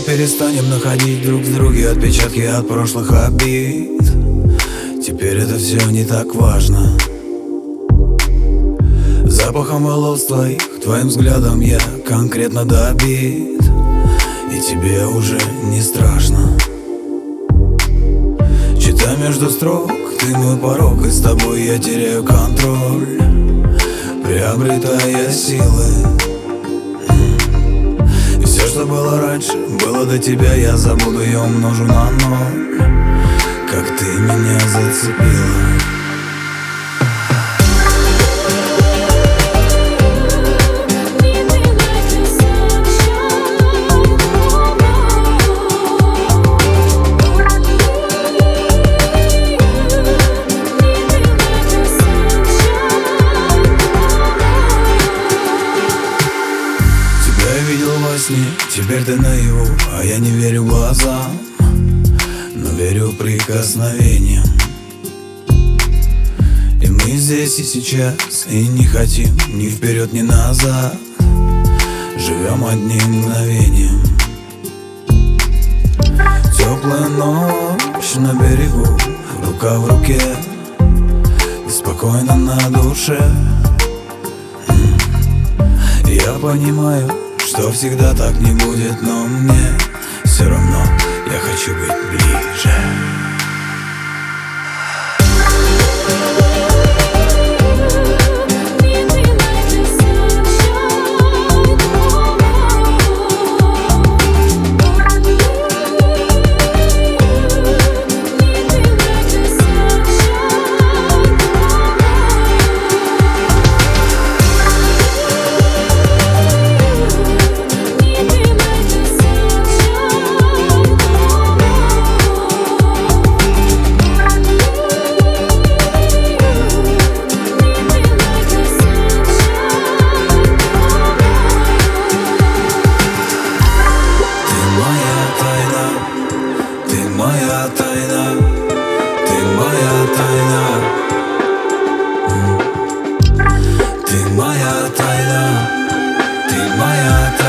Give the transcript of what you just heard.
перестанем находить друг в друге отпечатки от прошлых обид. Теперь это все не так важно. Запахом волос твоих, твоим взглядом я конкретно добит. И тебе уже не страшно. Читай между строк, ты мой порог И с тобой я теряю контроль. Приобретая силы что было раньше, было до тебя Я забуду и умножу на ноль. Как ты меня зацепила сне Теперь ты наяву, а я не верю глазам Но верю прикосновениям И мы здесь и сейчас И не хотим ни вперед, ни назад. Живем одним мгновением. Теплая ночь на берегу Рука в руке И спокойно на душе. Я понимаю, что всегда так не будет, но мне все равно я хочу быть ближе. Моя тайна, ты моя тайна. Ты моя тайна, ты моя тайна